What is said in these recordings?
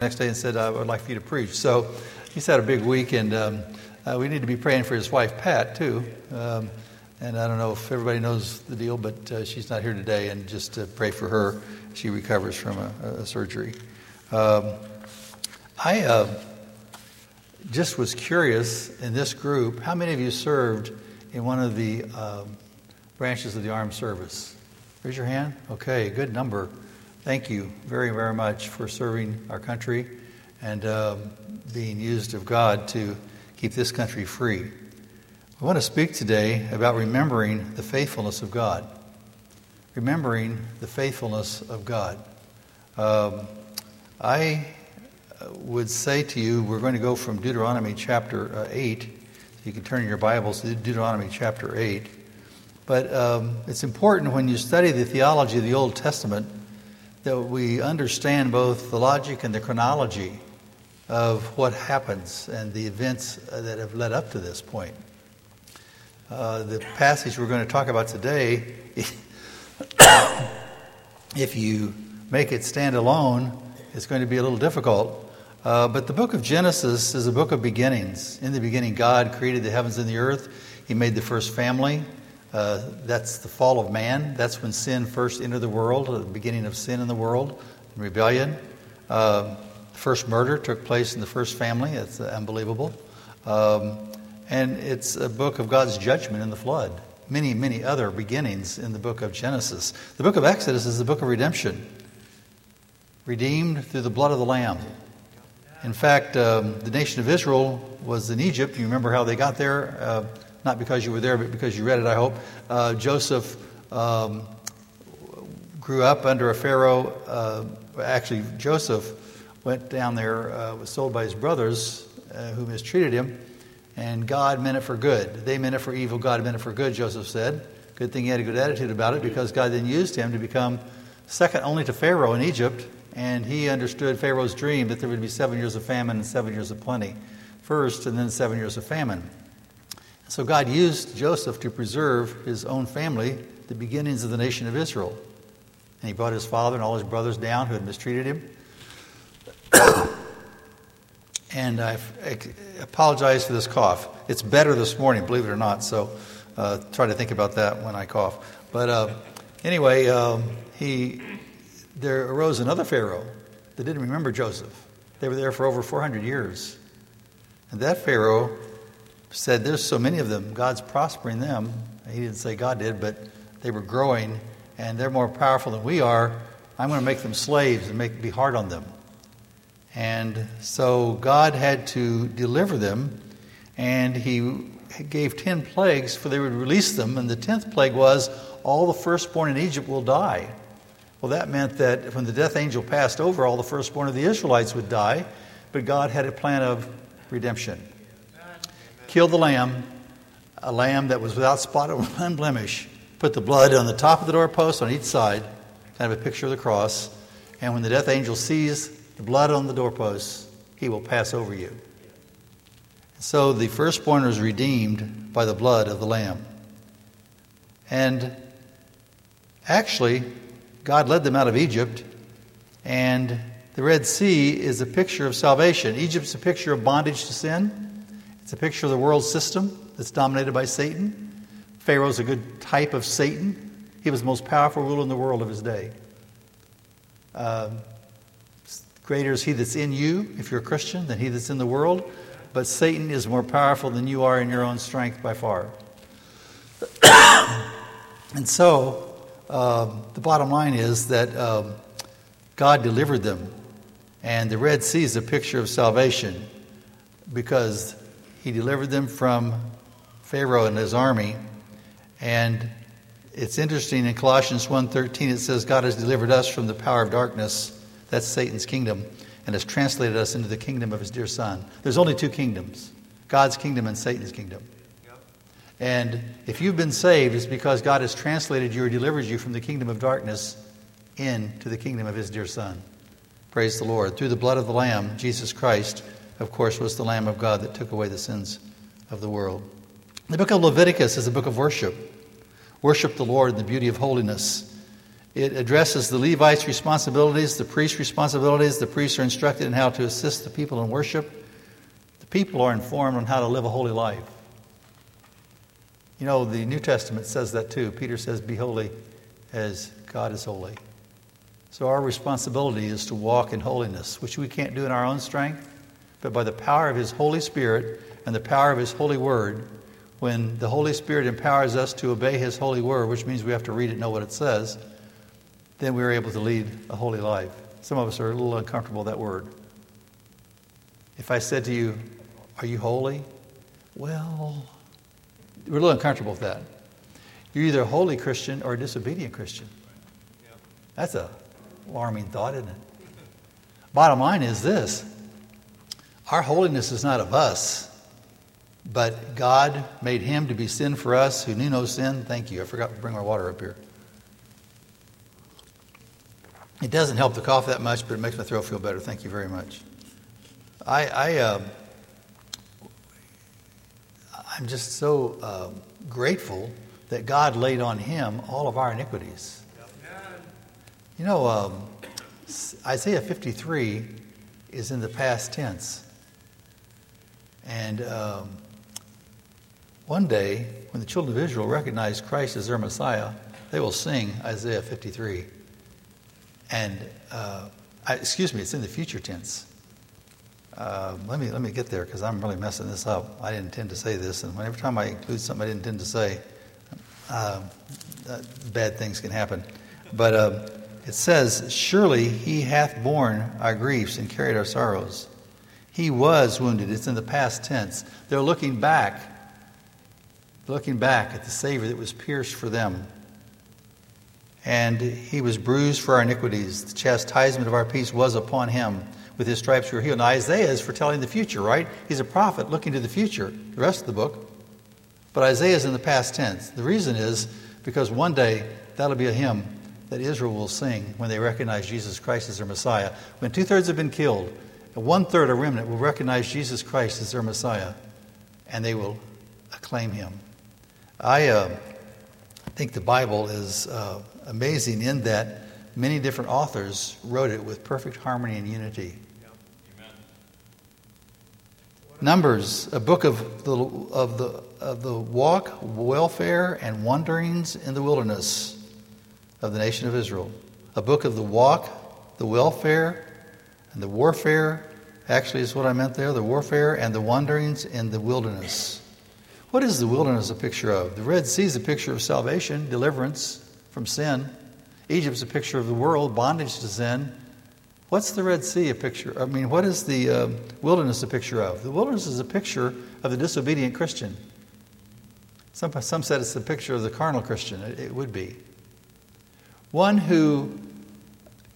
next day and said, I would like for you to preach. So he's had a big week, and um, uh, we need to be praying for his wife, Pat, too. Um, and I don't know if everybody knows the deal, but uh, she's not here today, and just to pray for her. She recovers from a, a surgery. Um, I uh, just was curious in this group how many of you served in one of the um, branches of the armed service? Raise your hand. Okay, good number. Thank you very, very much for serving our country and um, being used of God to keep this country free. I want to speak today about remembering the faithfulness of God. Remembering the faithfulness of God. Um, I would say to you, we're going to go from Deuteronomy chapter uh, 8. You can turn your Bibles to Deuteronomy chapter 8. But um, it's important when you study the theology of the Old Testament that we understand both the logic and the chronology of what happens and the events that have led up to this point. Uh, the passage we're going to talk about today, if you make it stand alone, it's going to be a little difficult. Uh, but the book of Genesis is a book of beginnings. In the beginning, God created the heavens and the earth. He made the first family. Uh, that's the fall of man. That's when sin first entered the world, the beginning of sin in the world, rebellion. Uh, first murder took place in the first family. It's uh, unbelievable. Um, and it's a book of God's judgment in the flood. Many, many other beginnings in the book of Genesis. The book of Exodus is the book of redemption, redeemed through the blood of the Lamb. In fact, um, the nation of Israel was in Egypt. You remember how they got there? Uh, not because you were there, but because you read it, I hope. Uh, Joseph um, grew up under a Pharaoh. Uh, actually, Joseph went down there, uh, was sold by his brothers uh, who mistreated him, and God meant it for good. They meant it for evil, God meant it for good, Joseph said. Good thing he had a good attitude about it because God then used him to become second only to Pharaoh in Egypt, and he understood Pharaoh's dream that there would be seven years of famine and seven years of plenty first, and then seven years of famine. So God used Joseph to preserve his own family, the beginnings of the nation of Israel. And he brought his father and all his brothers down who had mistreated him. and I apologize for this cough. It's better this morning, believe it or not. So uh, try to think about that when I cough. But uh, anyway, um, he there arose another Pharaoh that didn't remember Joseph. They were there for over 400 years. And that Pharaoh said, There's so many of them, God's prospering them. He didn't say God did, but they were growing, and they're more powerful than we are. I'm going to make them slaves and make be hard on them. And so God had to deliver them, and He gave 10 plagues for they would release them. And the 10th plague was, All the firstborn in Egypt will die. Well, that meant that when the death angel passed over, all the firstborn of the Israelites would die, but God had a plan of redemption killed the lamb, a lamb that was without spot or blemish, put the blood on the top of the doorpost on each side, kind of a picture of the cross. And when the death angel sees the blood on the doorpost, he will pass over you. So the firstborn was redeemed by the blood of the lamb. And actually, God led them out of Egypt, and the Red Sea is a picture of salvation. Egypt's a picture of bondage to sin. It's a picture of the world system that's dominated by Satan. Pharaoh's a good type of Satan. He was the most powerful ruler in the world of his day. Um, greater is he that's in you, if you're a Christian, than he that's in the world. But Satan is more powerful than you are in your own strength by far. and so, um, the bottom line is that um, God delivered them. And the Red Sea is a picture of salvation because he delivered them from Pharaoh and his army. And it's interesting in Colossians 1:13 it says God has delivered us from the power of darkness, that's Satan's kingdom, and has translated us into the kingdom of his dear son. There's only two kingdoms, God's kingdom and Satan's kingdom. And if you've been saved, it's because God has translated you or delivered you from the kingdom of darkness into the kingdom of his dear son. Praise the Lord. Through the blood of the Lamb, Jesus Christ, of course, was the Lamb of God that took away the sins of the world. The book of Leviticus is a book of worship. Worship the Lord in the beauty of holiness. It addresses the Levites' responsibilities, the priests' responsibilities. The priests are instructed in how to assist the people in worship. The people are informed on how to live a holy life. You know, the New Testament says that too. Peter says, Be holy as God is holy. So our responsibility is to walk in holiness, which we can't do in our own strength, but by the power of His Holy Spirit and the power of His holy word. When the Holy Spirit empowers us to obey His holy word, which means we have to read it, and know what it says, then we're able to lead a holy life. Some of us are a little uncomfortable with that word. If I said to you, Are you holy? Well, we're a little uncomfortable with that. You're either a holy Christian or a disobedient Christian. That's a alarming thought, isn't it? Bottom line is this our holiness is not of us, but God made him to be sin for us who knew no sin. Thank you. I forgot to bring my water up here. It doesn't help the cough that much, but it makes my throat feel better. Thank you very much. I, I uh, I'm just so uh, grateful that God laid on him all of our iniquities. You know, um, Isaiah 53 is in the past tense. And um, one day, when the children of Israel recognize Christ as their Messiah, they will sing Isaiah 53. And, uh, I, excuse me, it's in the future tense. Uh, let me let me get there because I'm really messing this up. I didn't intend to say this, and every time I include something I didn't intend to say, uh, bad things can happen. But uh, it says, Surely he hath borne our griefs and carried our sorrows. He was wounded. It's in the past tense. They're looking back, looking back at the Savior that was pierced for them. And he was bruised for our iniquities. The chastisement of our peace was upon him. With his stripes we were healed. Now, Isaiah is foretelling the future, right? He's a prophet looking to the future, the rest of the book. But Isaiah is in the past tense. The reason is because one day that'll be a hymn that Israel will sing when they recognize Jesus Christ as their Messiah. When two thirds have been killed, one third, a remnant, will recognize Jesus Christ as their Messiah and they will acclaim him. I uh, think the Bible is uh, amazing in that many different authors wrote it with perfect harmony and unity. Numbers, a book of the, of the, of the walk, welfare, and wanderings in the wilderness of the nation of Israel. A book of the walk, the welfare, and the warfare. Actually, is what I meant there the warfare and the wanderings in the wilderness. What is the wilderness a picture of? The Red Sea is a picture of salvation, deliverance from sin. Egypt's a picture of the world, bondage to sin. What's the Red Sea a picture? I mean, what is the uh, wilderness a picture of? The wilderness is a picture of the disobedient Christian. Some, some said it's a picture of the carnal Christian. It, it would be. One who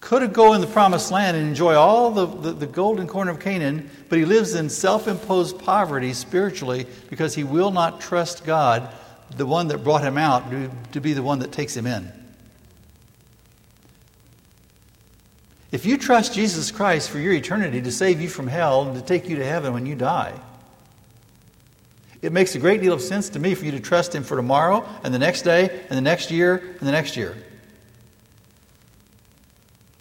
could have go in the promised land and enjoy all the, the, the golden corn of Canaan, but he lives in self imposed poverty spiritually because he will not trust God, the one that brought him out, to, to be the one that takes him in. If you trust Jesus Christ for your eternity to save you from hell and to take you to heaven when you die, it makes a great deal of sense to me for you to trust Him for tomorrow and the next day and the next year and the next year.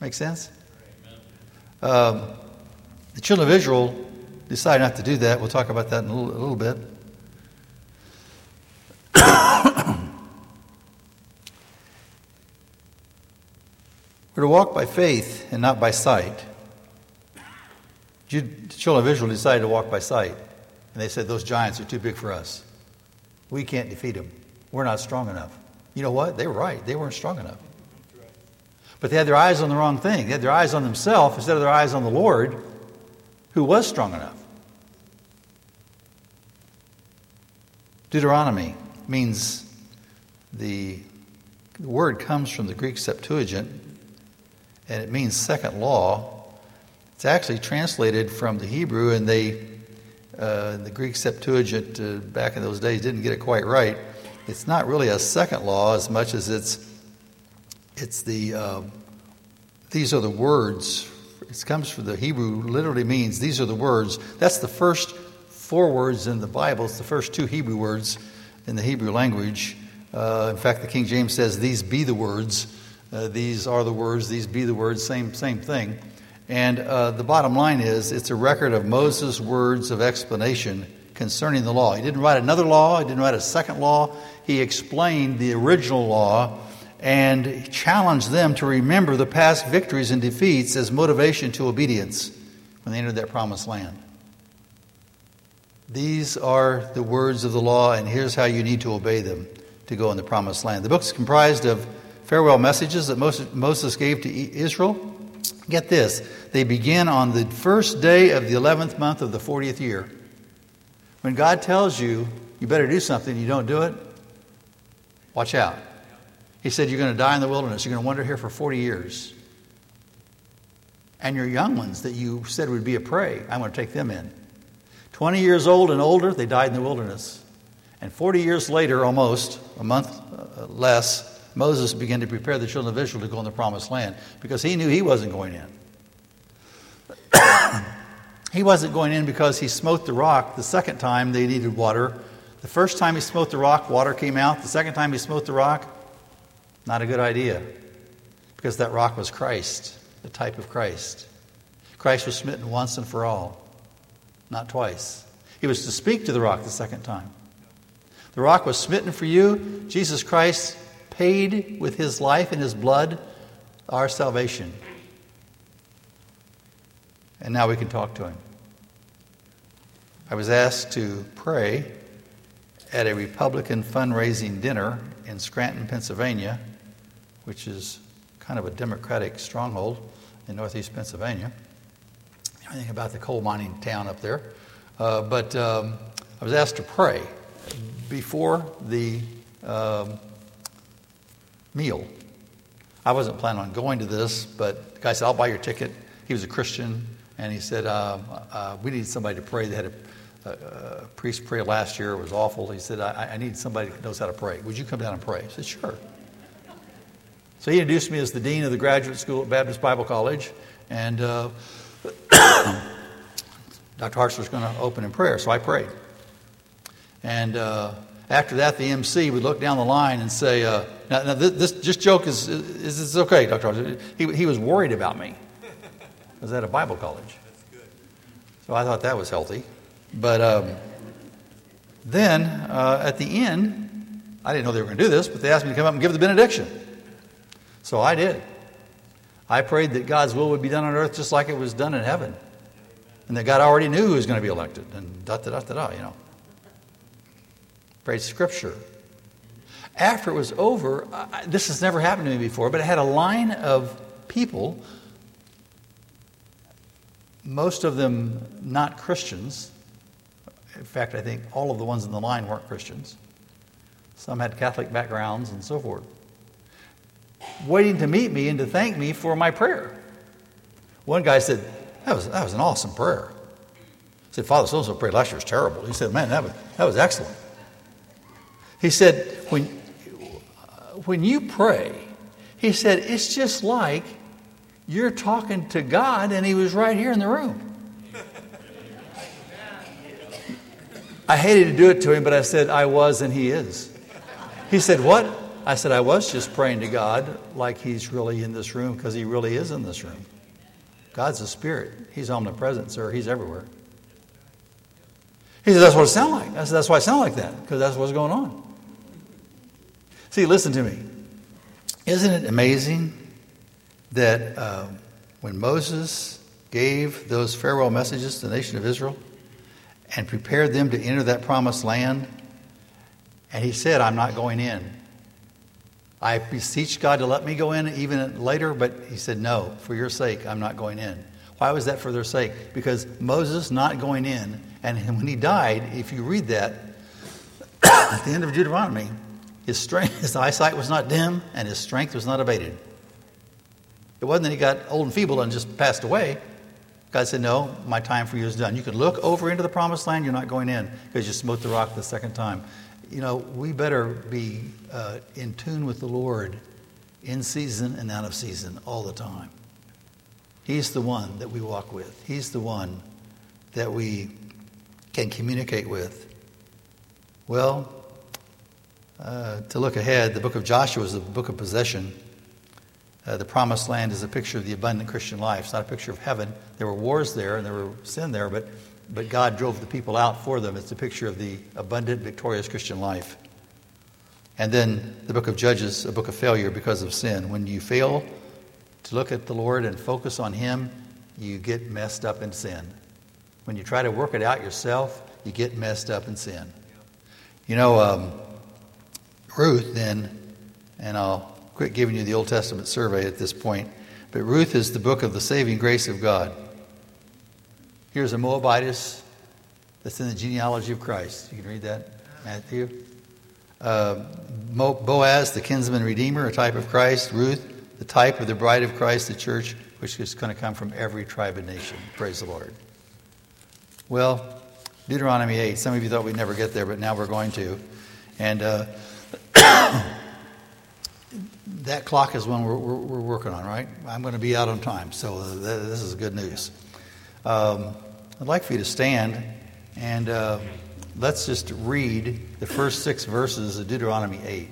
Make sense? Um, the children of Israel decided not to do that. We'll talk about that in a little, a little bit. We're to walk by faith and not by sight. The children of Israel decided to walk by sight, and they said, Those giants are too big for us. We can't defeat them. We're not strong enough. You know what? They were right. They weren't strong enough. But they had their eyes on the wrong thing. They had their eyes on themselves instead of their eyes on the Lord, who was strong enough. Deuteronomy means the, the word comes from the Greek Septuagint, and it means second law. It's actually translated from the Hebrew, and they, uh, the Greek Septuagint uh, back in those days didn't get it quite right. It's not really a second law as much as it's it's the uh, these are the words. It comes from the Hebrew. Literally means these are the words. That's the first four words in the Bible. It's the first two Hebrew words in the Hebrew language. Uh, in fact, the King James says, "These be the words." uh, these are the words, these be the words, same, same thing. And uh, the bottom line is it's a record of Moses' words of explanation concerning the law. He didn't write another law, he didn't write a second law. He explained the original law and challenged them to remember the past victories and defeats as motivation to obedience when they entered that promised land. These are the words of the law, and here's how you need to obey them to go in the promised land. The book is comprised of farewell messages that Moses gave to Israel. Get this they begin on the first day of the 11th month of the 40th year. When God tells you you better do something, you don't do it, watch out. He said, You're going to die in the wilderness. You're going to wander here for 40 years. And your young ones that you said would be a prey, I'm going to take them in. 20 years old and older, they died in the wilderness. And 40 years later, almost, a month uh, less, Moses began to prepare the children of Israel to go in the promised land because he knew he wasn't going in. he wasn't going in because he smote the rock the second time they needed water. The first time he smote the rock, water came out. The second time he smote the rock, not a good idea because that rock was Christ, the type of Christ. Christ was smitten once and for all, not twice. He was to speak to the rock the second time. The rock was smitten for you. Jesus Christ paid with his life and his blood our salvation. And now we can talk to him. I was asked to pray at a Republican fundraising dinner in Scranton, Pennsylvania, which is kind of a Democratic stronghold in northeast Pennsylvania. Anything about the coal mining town up there. Uh, but um, I was asked to pray before the um, meal. I wasn't planning on going to this, but the guy said, I'll buy your ticket. He was a Christian, and he said, uh, uh, We need somebody to pray. They had a, a, a, priest pray last year. It was awful. He said, I, I need somebody who knows how to pray. Would you come down and pray? I said, Sure. So he introduced me as the dean of the graduate school at Baptist Bible College, and uh, Dr. Hartzler's going to open in prayer. So I prayed. And uh, after that, the MC would look down the line and say, uh, now, now this, this, this, joke is, is, is okay, Dr. Hartzler. He, he was worried about me. I was at a Bible college. So I thought that was healthy. But um, then uh, at the end, I didn't know they were going to do this, but they asked me to come up and give the benediction. So I did. I prayed that God's will would be done on earth just like it was done in heaven. And that God already knew who was going to be elected. And da da da da da, you know. Prayed scripture. After it was over, I, this has never happened to me before, but I had a line of people, most of them not Christians. In fact, I think all of the ones in the line weren't Christians. Some had Catholic backgrounds and so forth waiting to meet me and to thank me for my prayer. One guy said, That was, that was an awesome prayer. He said, Father so and so prayed last year was terrible. He said, Man, that was, that was excellent. He said, when, when you pray, he said, it's just like you're talking to God and he was right here in the room. I hated to do it to him, but I said, I was and he is. He said, What? I said, I was just praying to God like He's really in this room because He really is in this room. God's a spirit. He's omnipresent, sir. He's everywhere. He said, That's what it sounds like. I said, That's why I sound like that, because that's what's going on. See, listen to me. Isn't it amazing that uh, when Moses gave those farewell messages to the nation of Israel and prepared them to enter that promised land, and he said, I'm not going in. I beseech God to let me go in even later, but he said, No, for your sake, I'm not going in. Why was that for their sake? Because Moses not going in, and when he died, if you read that at the end of Deuteronomy, his strength, his eyesight was not dim, and his strength was not abated. It wasn't that he got old and feeble and just passed away. God said, No, my time for you is done. You can look over into the promised land, you're not going in because you smote the rock the second time you know, we better be uh, in tune with the Lord in season and out of season all the time. He's the one that we walk with, He's the one that we can communicate with. Well, uh, to look ahead, the book of Joshua is the book of possession. Uh, the promised land is a picture of the abundant Christian life. It's not a picture of heaven. There were wars there and there were sin there, but, but God drove the people out for them. It's a picture of the abundant, victorious Christian life. And then the book of Judges, a book of failure because of sin. When you fail to look at the Lord and focus on Him, you get messed up in sin. When you try to work it out yourself, you get messed up in sin. You know, um, Ruth, then, and I'll quit giving you the Old Testament survey at this point, but Ruth is the book of the saving grace of God. Here's a Moabitess that's in the genealogy of Christ. You can read that, Matthew. Uh, Boaz, the kinsman redeemer, a type of Christ. Ruth, the type of the bride of Christ, the church, which is going to come from every tribe and nation. Praise the Lord. Well, Deuteronomy 8. Some of you thought we'd never get there, but now we're going to. And uh, that clock is one we're, we're, we're, working on, right? I'm going to be out on time, so uh, this is good news. Um, I'd like for you to stand and uh, let's just read the first six verses of Deuteronomy 8.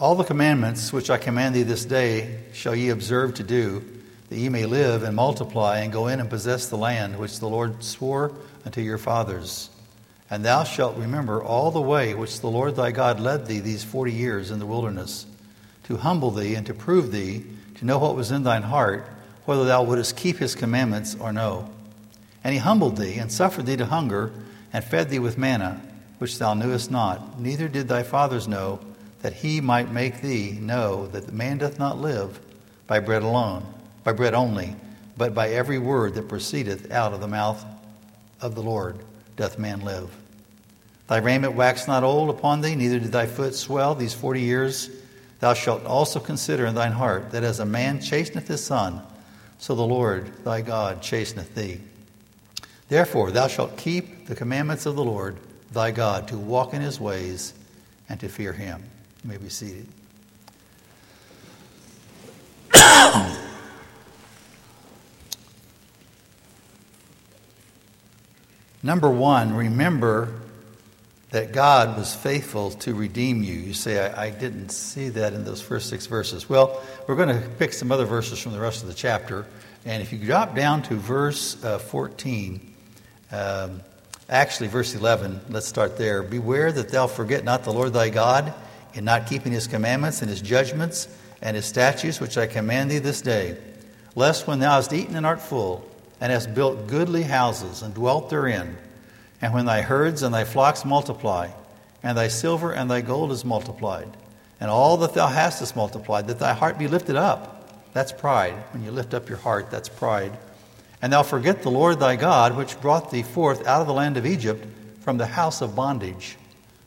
All the commandments which I command thee this day shall ye observe to do, that ye may live and multiply and go in and possess the land which the Lord swore unto your fathers. And thou shalt remember all the way which the Lord thy God led thee these forty years in the wilderness, to humble thee and to prove thee, to know what was in thine heart, whether thou wouldest keep his commandments or no. And he humbled thee, and suffered thee to hunger, and fed thee with manna, which thou knewest not, neither did thy fathers know, that he might make thee know that man doth not live by bread alone, by bread only, but by every word that proceedeth out of the mouth of the Lord doth man live. Thy raiment waxed not old upon thee, neither did thy foot swell these forty years. Thou shalt also consider in thine heart that as a man chasteneth his son, so the Lord thy God chasteneth thee. Therefore, thou shalt keep the commandments of the Lord thy God to walk in his ways and to fear him. You may be seated. Number one, remember that God was faithful to redeem you. You say, I, I, didn't see that in those first six verses. Well, we're going to pick some other verses from the rest of the chapter. And if you drop down to verse uh, 14, um, actually, verse 11, let's start there. Beware that thou forget not the Lord thy God in not keeping his commandments and his judgments and his statutes, which I command thee this day, lest when thou hast eaten and art full, and hast built goodly houses and dwelt therein, and when thy herds and thy flocks multiply, and thy silver and thy gold is multiplied, and all that thou hast is multiplied, that thy heart be lifted up. That's pride. When you lift up your heart, that's pride. And thou forget the Lord thy God, which brought thee forth out of the land of Egypt from the house of bondage.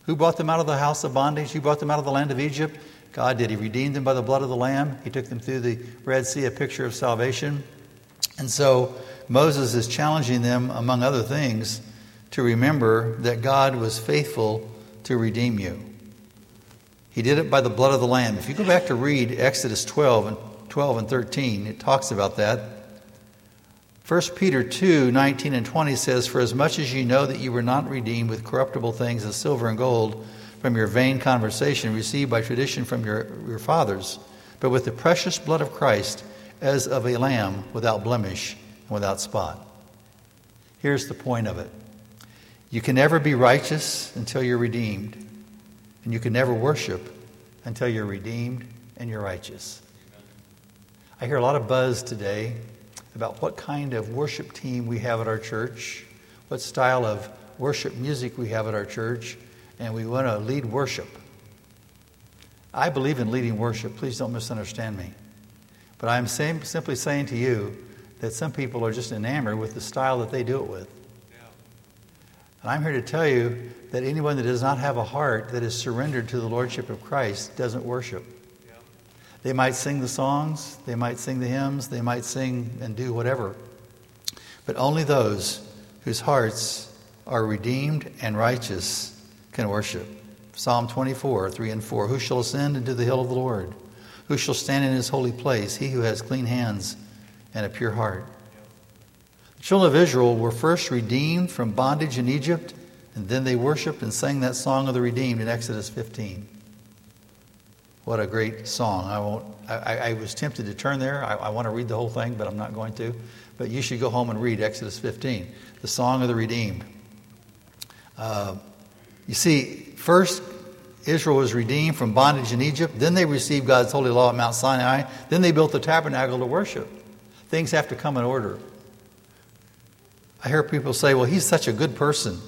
Who brought them out of the house of bondage? Who brought them out of the land of Egypt? God did. He redeemed them by the blood of the Lamb. He took them through the Red Sea, a picture of salvation. And so Moses is challenging them, among other things, to remember that God was faithful to redeem you. He did it by the blood of the Lamb. If you go back to read Exodus 12 and 12 and 13, it talks about that. 1 Peter 2 19 and 20 says, For as much as you know that you were not redeemed with corruptible things as silver and gold from your vain conversation received by tradition from your, your fathers, but with the precious blood of Christ as of a lamb without blemish and without spot. Here's the point of it you can never be righteous until you're redeemed, and you can never worship until you're redeemed and you're righteous. I hear a lot of buzz today about what kind of worship team we have at our church, what style of worship music we have at our church, and we want to lead worship. I believe in leading worship. Please don't misunderstand me. But I'm simply saying to you that some people are just enamored with the style that they do it with. And I'm here to tell you that anyone that does not have a heart that is surrendered to the Lordship of Christ doesn't worship. They might sing the songs, they might sing the hymns, they might sing and do whatever. But only those whose hearts are redeemed and righteous can worship. Psalm 24, 3 and 4. Who shall ascend into the hill of the Lord? Who shall stand in his holy place? He who has clean hands and a pure heart children of Israel were first redeemed from bondage in Egypt, and then they worshiped and sang that song of the redeemed in Exodus 15. What a great song. I won't. I, I was tempted to turn there. I, I, want to read the whole thing, but I'm not going to. But you should go home and read Exodus 15, the Song of the Redeemed. Uh, you see, first Israel was redeemed from bondage in Egypt. Then they received God's holy law at Mount Sinai. Then they built the tabernacle to worship. Things have to come in order. I hear people say, well, he's such a good person.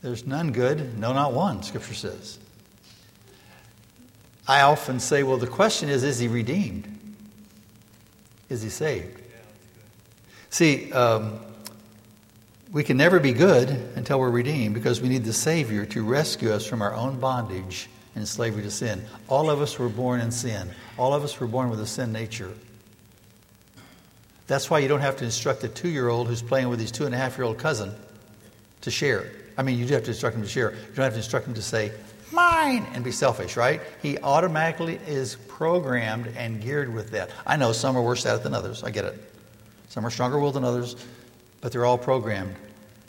There's none good, no, not one, Scripture says. I often say, well, the question is, is he redeemed? Is he saved? See, um, we can never be good until we're redeemed because we need the Savior to rescue us from our own bondage and slavery to sin. All of us were born in sin, all of us were born with a sin nature. That's why you don't have to instruct a two year old who's playing with his two and a half year old cousin to share. I mean, you do have to instruct him to share. You don't have to instruct him to say, mine, and be selfish, right? He automatically is programmed and geared with that. I know some are worse at it than others. I get it. Some are stronger willed than others, but they're all programmed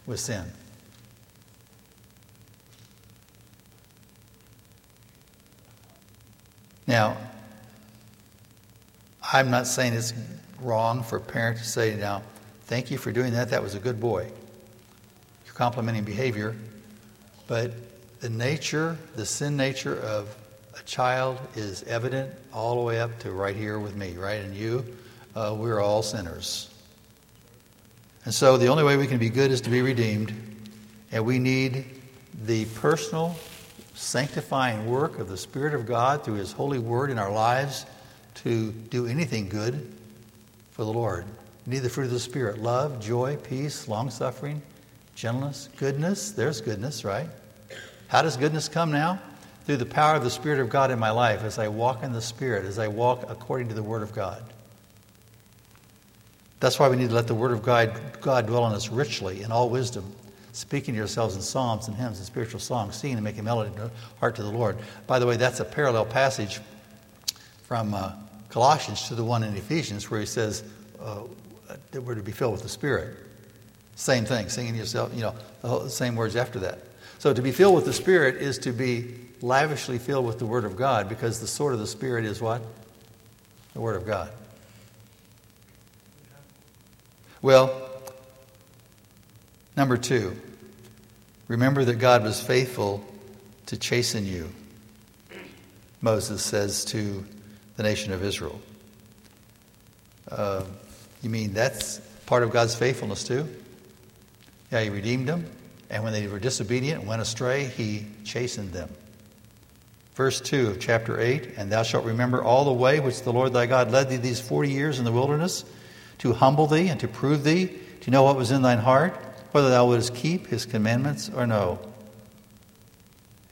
with sin. Now, I'm not saying it's wrong for a parent to say, now, thank you for doing that. That was a good boy. You're complimenting behavior. But the nature, the sin nature of a child is evident all the way up to right here with me, right? And you, uh, we're all sinners. And so the only way we can be good is to be redeemed. And we need the personal sanctifying work of the Spirit of God through His holy word in our lives to do anything good for the Lord. Need the fruit of the Spirit love, joy, peace, long suffering, gentleness, goodness. There's goodness, right? How does goodness come now? Through the power of the Spirit of God in my life as I walk in the Spirit, as I walk according to the Word of God. That's why we need to let the Word of God, God dwell in us richly in all wisdom, speaking to yourselves in psalms and hymns and spiritual songs, singing and making melody in the heart to the Lord. By the way, that's a parallel passage from uh, Colossians to the one in Ephesians where he says uh, that we're to be filled with the Spirit. Same thing, singing yourself, you know, the, whole, same words after that. So to be filled with the Spirit is to be lavishly filled with the Word of God because the sword of the Spirit is what? The Word of God. Well, number two, remember that God was faithful to chasten you, Moses says to the nation of Israel. Uh, you mean that's part of God's faithfulness too? Yeah, He redeemed them, and when they were disobedient and went astray, He chastened them. Verse 2 of chapter 8 And thou shalt remember all the way which the Lord thy God led thee these forty years in the wilderness, to humble thee and to prove thee, to know what was in thine heart, whether thou wouldst keep his commandments or no.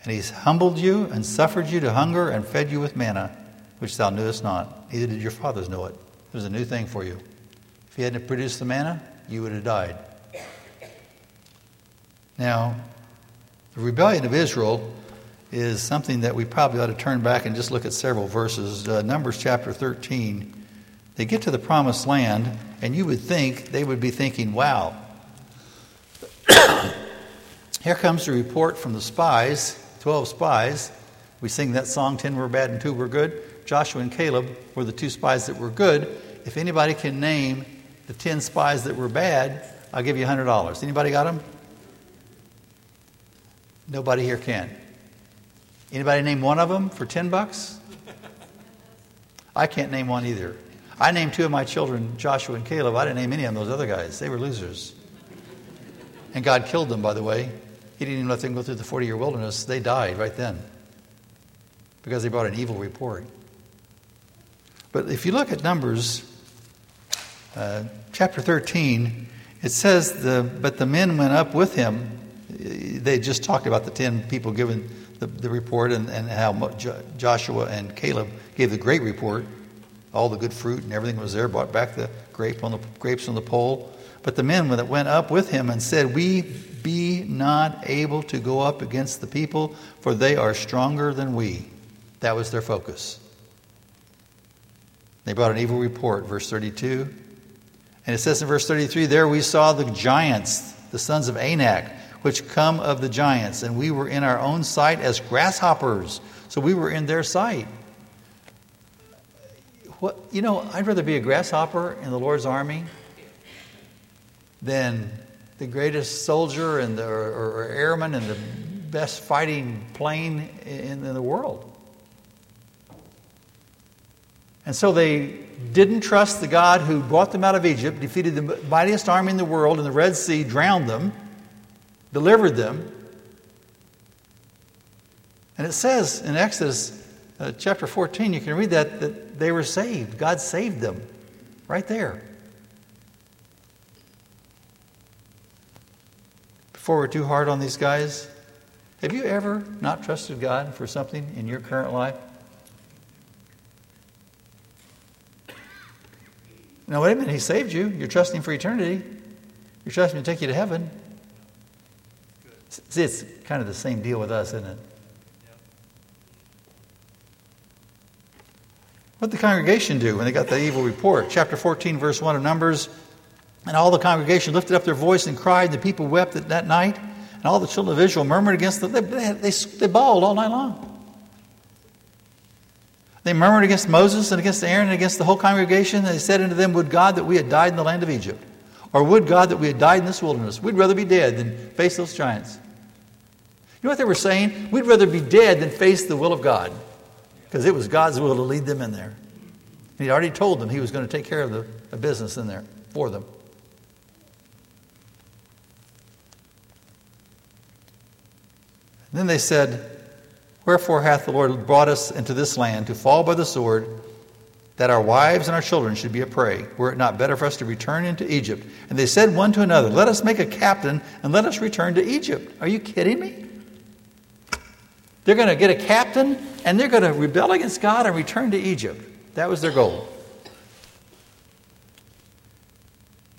And he's humbled you and suffered you to hunger and fed you with manna which thou knewest not, neither did your fathers know it. It was a new thing for you. If he hadn't produced the manna, you would have died. Now, the rebellion of Israel is something that we probably ought to turn back and just look at several verses. Uh, Numbers chapter 13. They get to the promised land, and you would think they would be thinking, wow, here comes the report from the spies, 12 spies. We sing that song, 10 were bad and 2 were good. Joshua and Caleb were the two spies that were good. If anybody can name the 10 spies that were bad, I'll give you $100. Anybody got them? Nobody here can. Anybody name one of them for 10 bucks? I can't name one either. I named two of my children, Joshua and Caleb. I didn't name any of those other guys. They were losers. And God killed them, by the way. He didn't even let them go through the 40 year wilderness. They died right then because they brought an evil report. But if you look at Numbers uh, chapter 13, it says, the, But the men went up with him. They just talked about the 10 people giving the, the report and, and how Joshua and Caleb gave the great report. All the good fruit and everything was there, brought back the grape on the grapes on the pole. But the men that went up with him and said, We be not able to go up against the people, for they are stronger than we. That was their focus. They brought an evil report, verse 32. And it says in verse 33 There we saw the giants, the sons of Anak, which come of the giants, and we were in our own sight as grasshoppers. So we were in their sight. What, you know, I'd rather be a grasshopper in the Lord's army than the greatest soldier and the, or, or airman and the best fighting plane in, in the world. And so they didn't trust the God who brought them out of Egypt, defeated the mightiest army in the world in the Red Sea, drowned them, delivered them. And it says in Exodus uh, chapter 14, you can read that, that they were saved. God saved them right there. Before we're too hard on these guys, have you ever not trusted God for something in your current life? Now, wait a minute, He saved you. You're trusting for eternity. You're trusting to take you to heaven. See, it's kind of the same deal with us, isn't it? What did the congregation do when they got the evil report? Chapter 14, verse 1 of Numbers. And all the congregation lifted up their voice and cried. The people wept that night. And all the children of Israel murmured against them. They, they, they, they bawled all night long. They murmured against Moses and against Aaron and against the whole congregation. They said unto them, Would God that we had died in the land of Egypt, or would God that we had died in this wilderness? We'd rather be dead than face those giants. You know what they were saying? We'd rather be dead than face the will of God, because it was God's will to lead them in there. He'd already told them he was going to take care of the, the business in there for them. And then they said, Wherefore hath the Lord brought us into this land to fall by the sword, that our wives and our children should be a prey? Were it not better for us to return into Egypt? And they said one to another, Let us make a captain and let us return to Egypt. Are you kidding me? They're going to get a captain and they're going to rebel against God and return to Egypt. That was their goal.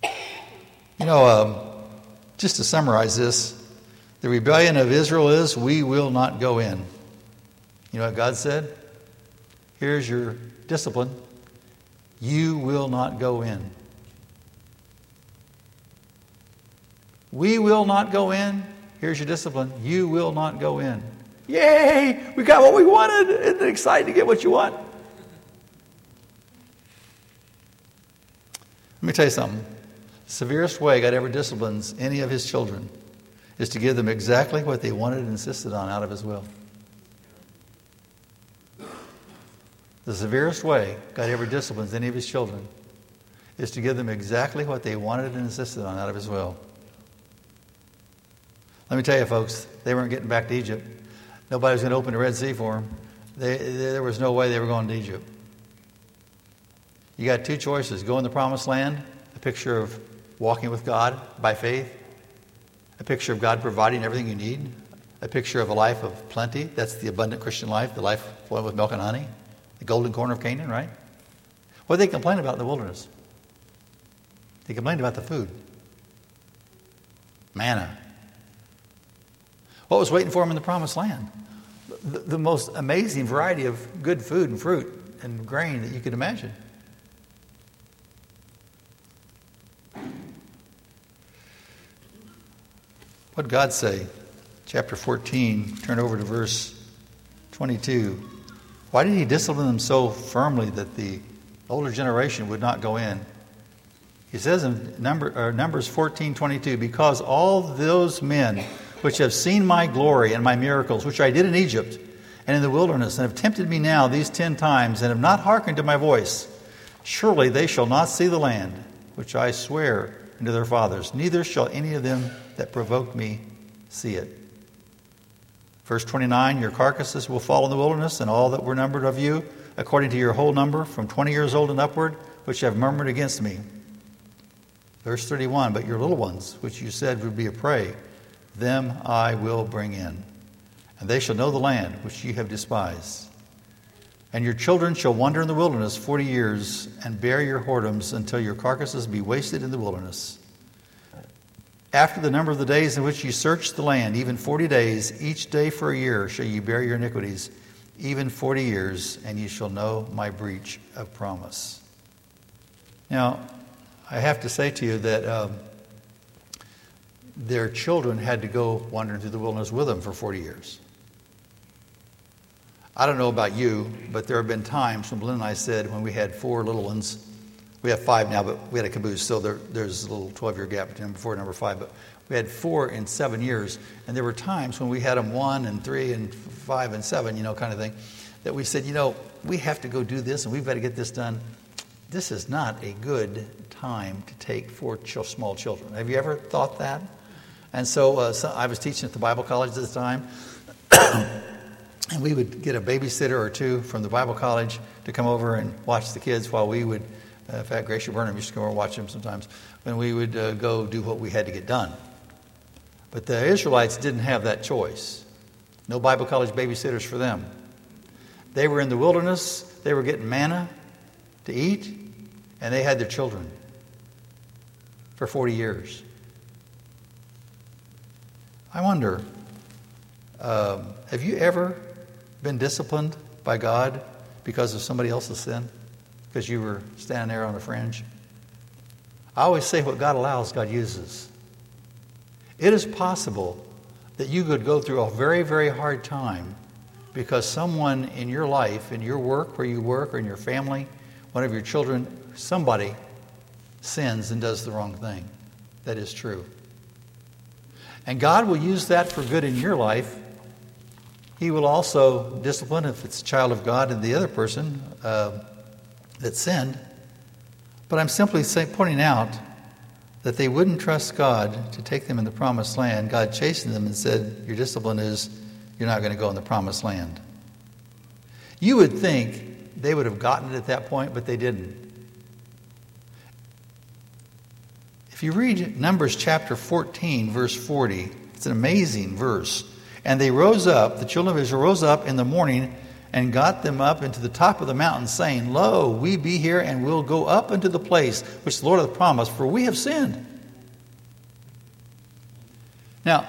You know, um, just to summarize this, the rebellion of Israel is, We will not go in. You know what God said? Here's your discipline. You will not go in. We will not go in. Here's your discipline. You will not go in. Yay! We got what we wanted. Isn't it exciting to get what you want? Let me tell you something. The severest way God ever disciplines any of his children is to give them exactly what they wanted and insisted on out of his will. The severest way God ever disciplines any of his children is to give them exactly what they wanted and insisted on out of his will. Let me tell you, folks, they weren't getting back to Egypt. Nobody was going to open the Red Sea for them. They, there was no way they were going to Egypt. You got two choices go in the promised land, a picture of walking with God by faith, a picture of God providing everything you need, a picture of a life of plenty. That's the abundant Christian life, the life flowing with milk and honey the golden corn of Canaan, right? What did they complain about in the wilderness? They complained about the food. Manna. What was waiting for them in the promised land? The, the most amazing variety of good food and fruit and grain that you could imagine. What God say? Chapter 14, turn over to verse 22. Why did he discipline them so firmly that the older generation would not go in? He says in number, Numbers 14 22, because all those men which have seen my glory and my miracles, which I did in Egypt and in the wilderness, and have tempted me now these ten times, and have not hearkened to my voice, surely they shall not see the land which I swear unto their fathers, neither shall any of them that provoked me see it. Verse 29 Your carcasses will fall in the wilderness, and all that were numbered of you, according to your whole number, from 20 years old and upward, which have murmured against me. Verse 31 But your little ones, which you said would be a prey, them I will bring in, and they shall know the land which ye have despised. And your children shall wander in the wilderness forty years, and bear your whoredoms until your carcasses be wasted in the wilderness. After the number of the days in which you search the land, even forty days, each day for a year shall you bear your iniquities, even forty years, and you shall know my breach of promise. Now, I have to say to you that um, their children had to go wandering through the wilderness with them for 40 years. I don't know about you, but there have been times when Lynn and I said when we had four little ones, we have five now, but we had a caboose, so there, there's a little 12 year gap between number four and number five. But we had four in seven years, and there were times when we had them one and three and five and seven, you know, kind of thing, that we said, you know, we have to go do this and we've got to get this done. This is not a good time to take four ch- small children. Have you ever thought that? And so, uh, so I was teaching at the Bible college at the time. and we would get a babysitter or two from the Bible college to come over and watch the kids while we would, in fact, Gracia Burnham used to come over and watch them sometimes, when we would uh, go do what we had to get done. But the Israelites didn't have that choice. No Bible college babysitters for them. They were in the wilderness, they were getting manna to eat, and they had their children for 40 years. I wonder um, have you ever been disciplined by God because of somebody else's sin? Because you were standing there on the fringe? I always say what God allows, God uses. It is possible that you could go through a very, very hard time because someone in your life, in your work, where you work, or in your family, one of your children, somebody sins and does the wrong thing. That is true. And God will use that for good in your life he will also discipline if it's a child of God and the other person uh, that sinned. But I'm simply say, pointing out that they wouldn't trust God to take them in the promised land. God chastened them and said, Your discipline is you're not going to go in the promised land. You would think they would have gotten it at that point, but they didn't. If you read Numbers chapter 14, verse 40, it's an amazing verse. And they rose up, the children of Israel rose up in the morning and got them up into the top of the mountain, saying, Lo, we be here and we'll go up into the place which the Lord hath promised, for we have sinned. Now,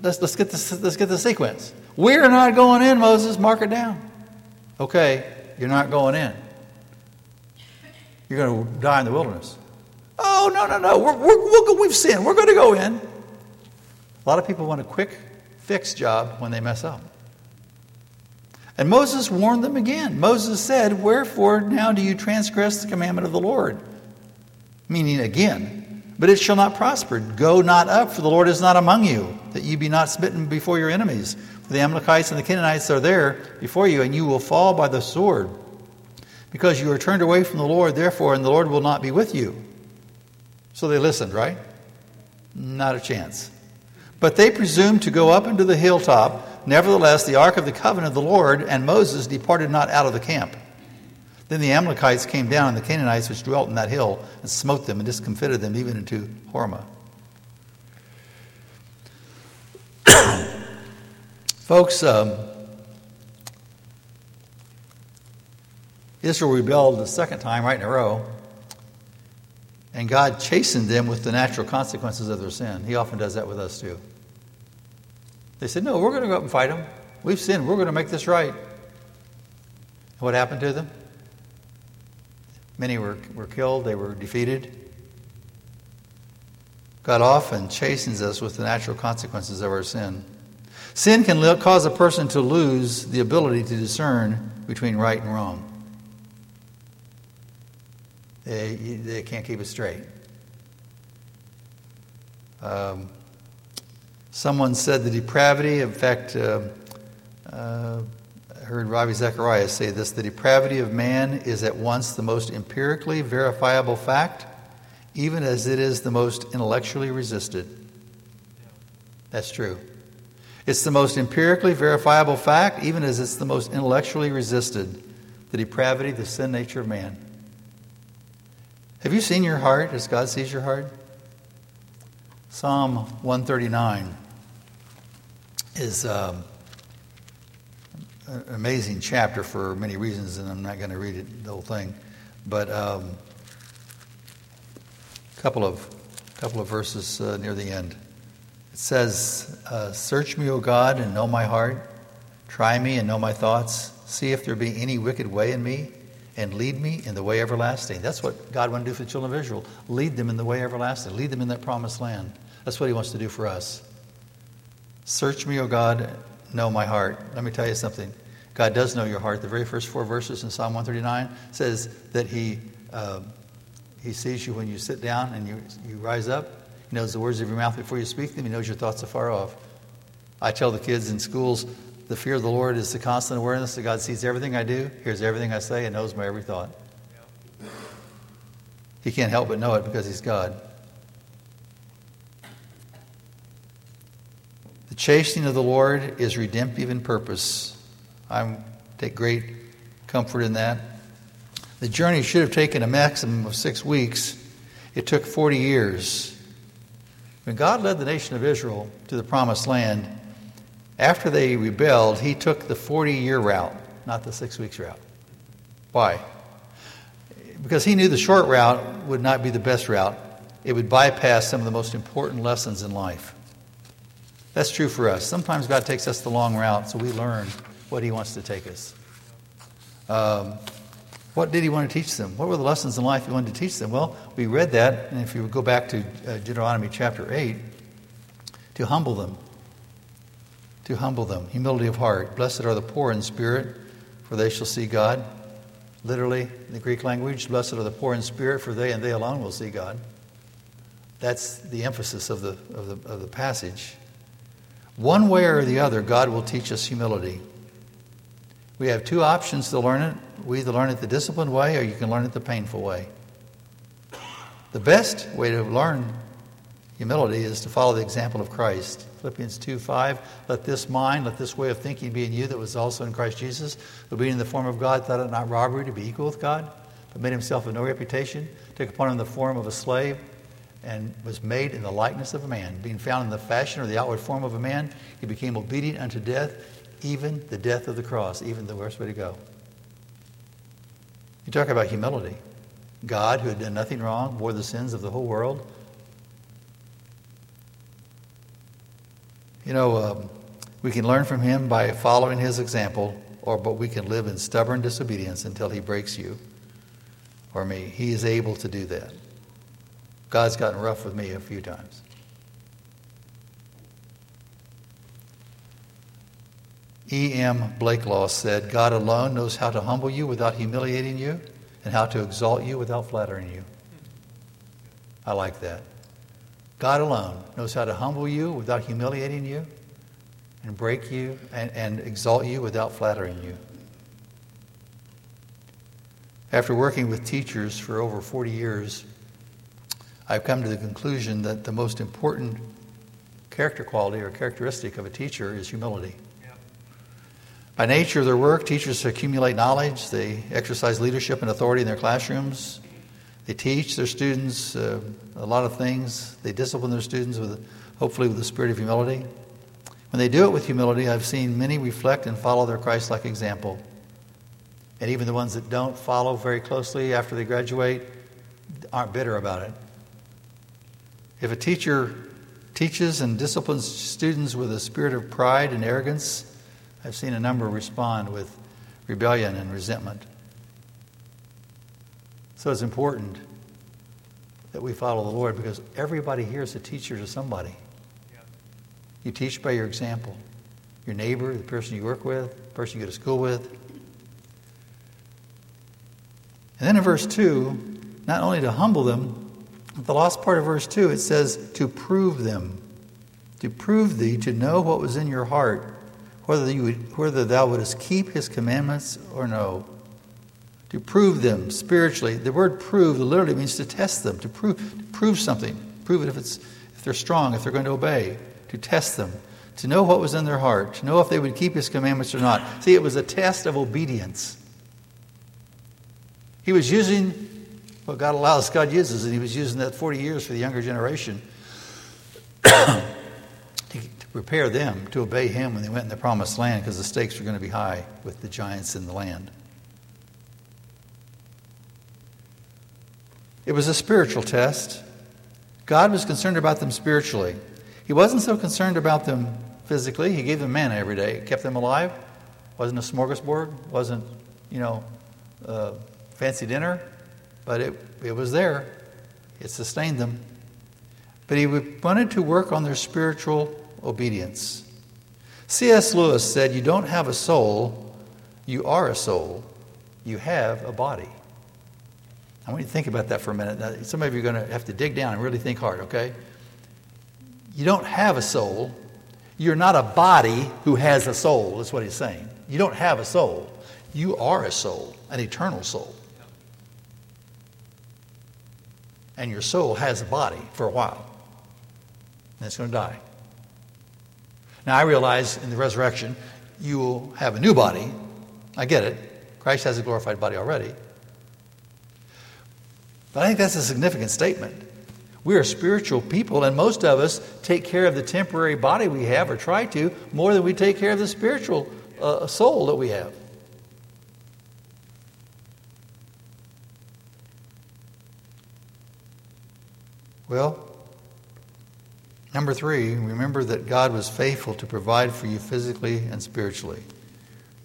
let's, let's, get, this, let's get the sequence. We're not going in, Moses, mark it down. Okay, you're not going in. You're going to die in the wilderness. Oh, no, no, no. We're, we're, we have sinned. We're going to go in. A lot of people want a quick fix job when they mess up. And Moses warned them again. Moses said, Wherefore now do you transgress the commandment of the Lord? Meaning again, but it shall not prosper. Go not up, for the Lord is not among you, that ye be not smitten before your enemies. For the Amalekites and the Canaanites are there before you, and you will fall by the sword. Because you are turned away from the Lord, therefore, and the Lord will not be with you. So they listened, right? Not a chance. But they presumed to go up into the hilltop. Nevertheless, the ark of the covenant of the Lord and Moses departed not out of the camp. Then the Amalekites came down, and the Canaanites which dwelt in that hill, and smote them and discomfited them even into Hormah. Folks, um, Israel rebelled the second time right in a row, and God chastened them with the natural consequences of their sin. He often does that with us too. They said, No, we're going to go up and fight them. We've sinned. We're going to make this right. what happened to them? Many were, were killed, they were defeated. God often chastens us with the natural consequences of our sin. Sin can cause a person to lose the ability to discern between right and wrong. They, they can't keep it straight. Um, Someone said the depravity, in fact, uh, uh, I heard Ravi Zacharias say this the depravity of man is at once the most empirically verifiable fact, even as it is the most intellectually resisted. That's true. It's the most empirically verifiable fact, even as it's the most intellectually resisted the depravity, the sin nature of man. Have you seen your heart as God sees your heart? Psalm 139 is um, an amazing chapter for many reasons, and I'm not going to read it, the whole thing. But a um, couple of couple of verses uh, near the end. It says, uh, "Search me, O God, and know my heart. Try me and know my thoughts. See if there be any wicked way in me, and lead me in the way everlasting." That's what God wanted to do for the children of Israel: lead them in the way everlasting, lead them in that promised land That's what he wants to do for us. Search me, O God, know my heart. Let me tell you something. God does know your heart. The very first four verses in Psalm 139 says that he, uh, he sees you when you sit down and you, you rise up. He knows the words of your mouth before you speak them. He knows your thoughts afar off. I tell the kids in schools the fear of the Lord is the constant awareness that God sees everything I do, hears everything I say, and knows my every thought. He can't help but know it because He's God. Chastening of the Lord is redemptive in purpose. I take great comfort in that. The journey should have taken a maximum of six weeks. It took 40 years. When God led the nation of Israel to the promised land, after they rebelled, he took the 40 year route, not the six weeks route. Why? Because he knew the short route would not be the best route. It would bypass some of the most important lessons in life. That's true for us. Sometimes God takes us the long route so we learn what he wants to take us. Um, what did he want to teach them? What were the lessons in life he wanted to teach them? Well, we read that, and if you go back to uh, Deuteronomy chapter 8, to humble them to humble them. Humility of heart. Blessed are the poor in spirit, for they shall see God. Literally, in the Greek language, blessed are the poor in spirit, for they and they alone will see God. That's the emphasis of the, of the, of the passage. One way or the other, God will teach us humility. We have two options to learn it. We either learn it the disciplined way or you can learn it the painful way. The best way to learn humility is to follow the example of Christ. Philippians 2 5. Let this mind, let this way of thinking be in you that was also in Christ Jesus, who being in the form of God thought it not robbery to be equal with God, but made himself of no reputation, took upon him the form of a slave, and was made in the likeness of a man. Being found in the fashion or the outward form of a man, he became obedient unto death, even the death of the cross, even the worst way to go. You talk about humility. God, who had done nothing wrong, bore the sins of the whole world You know, um, we can learn from him by following his example, or but we can live in stubborn disobedience until he breaks you or me. He is able to do that. God's gotten rough with me a few times. E.M. Blaiklock said, God alone knows how to humble you without humiliating you and how to exalt you without flattering you. I like that. God alone knows how to humble you without humiliating you and break you and, and exalt you without flattering you. After working with teachers for over 40 years, I've come to the conclusion that the most important character quality or characteristic of a teacher is humility. By nature of their work, teachers accumulate knowledge, they exercise leadership and authority in their classrooms, they teach their students uh, a lot of things. They discipline their students with, hopefully, with the spirit of humility. When they do it with humility, I've seen many reflect and follow their Christ like example. And even the ones that don't follow very closely after they graduate aren't bitter about it. If a teacher teaches and disciplines students with a spirit of pride and arrogance, I've seen a number respond with rebellion and resentment. So it's important that we follow the Lord because everybody here is a teacher to somebody. You teach by your example. Your neighbor, the person you work with, the person you go to school with. And then in verse 2, not only to humble them, the last part of verse 2, it says to prove them. To prove thee, to know what was in your heart, whether, you would, whether thou wouldst keep his commandments or no to prove them spiritually. The word prove literally means to test them, to prove, to prove something, prove it if, it's, if they're strong, if they're going to obey, to test them, to know what was in their heart, to know if they would keep his commandments or not. See, it was a test of obedience. He was using God allows, God uses, and he was using that 40 years for the younger generation to, to prepare them to obey him when they went in the promised land because the stakes were going to be high with the giants in the land. It was a spiritual test. God was concerned about them spiritually. He wasn't so concerned about them physically. He gave them manna every day, kept them alive. Wasn't a smorgasbord, wasn't, you know, a fancy dinner, but it, it was there. It sustained them. but he wanted to work on their spiritual obedience. C.S. Lewis said, You don't have a soul, you are a soul. You have a body. I want you to think about that for a minute. Now, some of you are going to have to dig down and really think hard, okay? You don't have a soul. You're not a body who has a soul, that's what he's saying. You don't have a soul. You are a soul, an eternal soul. And your soul has a body for a while, and it's going to die. Now, I realize in the resurrection, you will have a new body. I get it. Christ has a glorified body already. But I think that's a significant statement. We are spiritual people, and most of us take care of the temporary body we have, or try to, more than we take care of the spiritual uh, soul that we have. Well, number three, remember that God was faithful to provide for you physically and spiritually.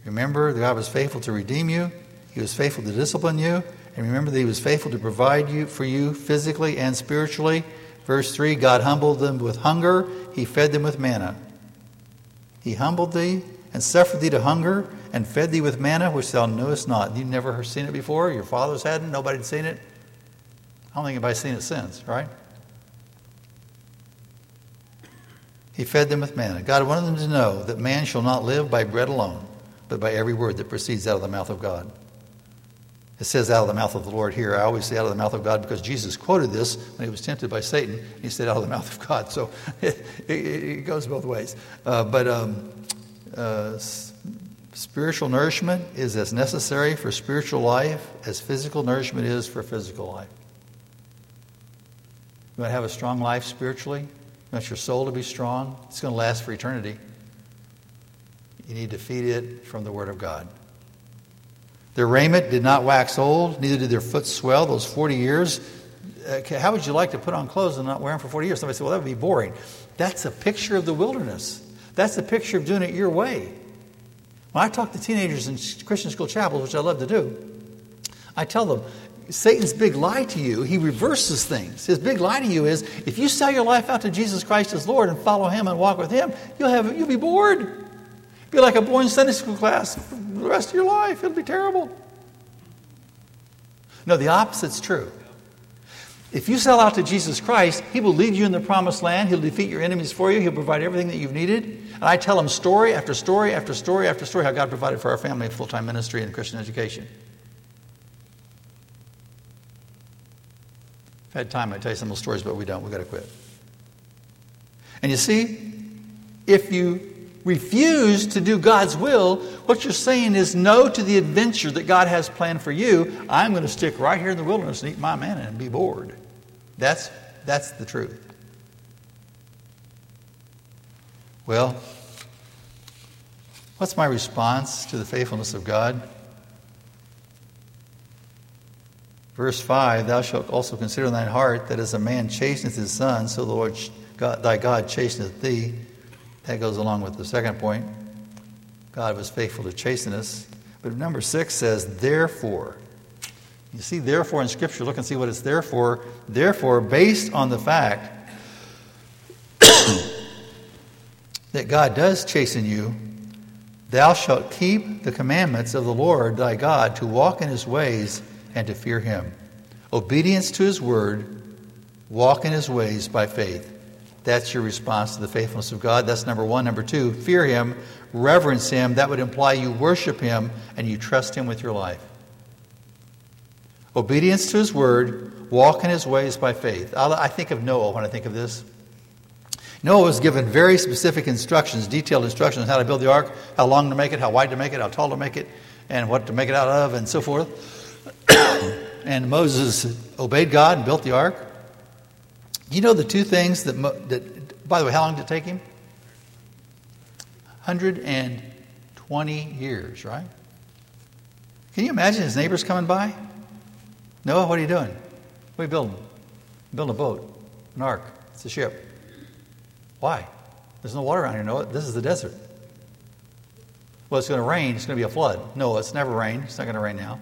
Remember that God was faithful to redeem you, He was faithful to discipline you, and remember that He was faithful to provide you for you physically and spiritually. Verse 3 God humbled them with hunger, He fed them with manna. He humbled thee and suffered thee to hunger and fed thee with manna which thou knowest not. You've never seen it before, your fathers hadn't, nobody had seen it. I don't think anybody's seen it since, right? He fed them with manna. God wanted them to know that man shall not live by bread alone, but by every word that proceeds out of the mouth of God. It says out of the mouth of the Lord here. I always say out of the mouth of God because Jesus quoted this when he was tempted by Satan. He said out of the mouth of God. So it, it, it goes both ways. Uh, but um, uh, spiritual nourishment is as necessary for spiritual life as physical nourishment is for physical life. You want to have a strong life spiritually? You want your soul to be strong? It's going to last for eternity. You need to feed it from the Word of God. Their raiment did not wax old, neither did their foot swell those 40 years. How would you like to put on clothes and not wear them for 40 years? Somebody said, well, that would be boring. That's a picture of the wilderness. That's a picture of doing it your way. When I talk to teenagers in Christian school chapels, which I love to do, I tell them, Satan's big lie to you, he reverses things. His big lie to you is if you sell your life out to Jesus Christ as Lord and follow him and walk with him, you'll have you'll be bored. Be like a boy in Sunday school class for the rest of your life. It'll be terrible. No, the opposite's true. If you sell out to Jesus Christ, He will lead you in the promised land. He'll defeat your enemies for you. He'll provide everything that you've needed. And I tell them story after story after story after story how God provided for our family in full time ministry and Christian education. If I had time, I'd tell you some those stories, but we don't. We've got to quit. And you see, if you refuse to do God's will, what you're saying is no to the adventure that God has planned for you. I'm going to stick right here in the wilderness and eat my manna and be bored. That's, that's the truth. Well, what's my response to the faithfulness of God? Verse 5 Thou shalt also consider in thine heart that as a man chasteneth his son, so the Lord God, thy God chasteneth thee. That goes along with the second point. God was faithful to chasten us. But number six says, therefore. You see, therefore in Scripture, look and see what it's there for. Therefore, based on the fact that God does chasten you, thou shalt keep the commandments of the Lord thy God to walk in his ways and to fear him. Obedience to his word, walk in his ways by faith. That's your response to the faithfulness of God. That's number one. Number two, fear Him, reverence Him. That would imply you worship Him and you trust Him with your life. Obedience to His word, walk in His ways by faith. I think of Noah when I think of this. Noah was given very specific instructions, detailed instructions on how to build the ark, how long to make it, how wide to make it, how tall to make it, and what to make it out of, and so forth. and Moses obeyed God and built the ark. You know the two things that, that, by the way, how long did it take him? 120 years, right? Can you imagine his neighbors coming by? Noah, what are you doing? What are you building? Building a boat, an ark. It's a ship. Why? There's no water around here, Noah. This is the desert. Well, it's going to rain. It's going to be a flood. No, it's never rained. It's not going to rain now.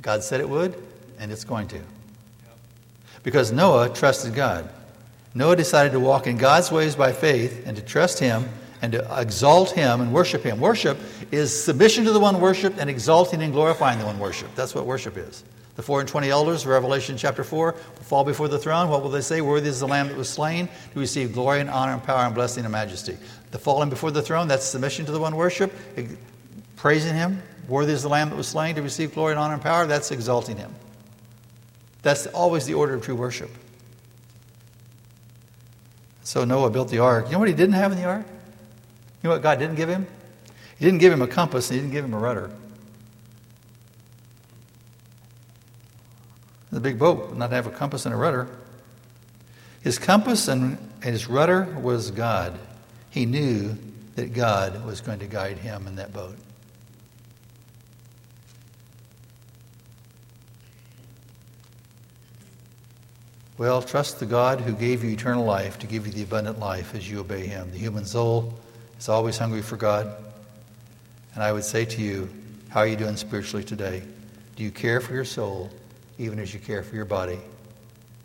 God said it would, and it's going to because Noah trusted God. Noah decided to walk in God's ways by faith and to trust Him and to exalt Him and worship Him. Worship is submission to the one worshiped and exalting and glorifying the one worshiped. That's what worship is. The four and twenty elders, Revelation chapter 4, will fall before the throne. What will they say? Worthy is the Lamb that was slain to receive glory and honor and power and blessing and majesty. The falling before the throne, that's submission to the one worship, praising Him. Worthy is the Lamb that was slain to receive glory and honor and power, that's exalting Him. That's always the order of true worship. So Noah built the ark. You know what he didn't have in the ark? You know what God didn't give him? He didn't give him a compass and he didn't give him a rudder. The big boat would not have a compass and a rudder. His compass and his rudder was God. He knew that God was going to guide him in that boat. Well, trust the God who gave you eternal life to give you the abundant life as you obey Him. The human soul is always hungry for God. And I would say to you, how are you doing spiritually today? Do you care for your soul even as you care for your body?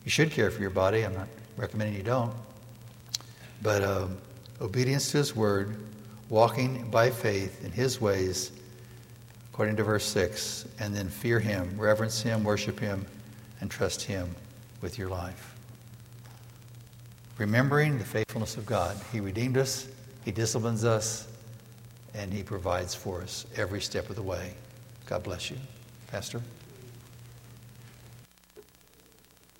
You should care for your body. I'm not recommending you don't. But um, obedience to His word, walking by faith in His ways, according to verse 6, and then fear Him, reverence Him, worship Him, and trust Him with your life. Remembering the faithfulness of God. He redeemed us, He disciplines us, and He provides for us every step of the way. God bless you. Pastor?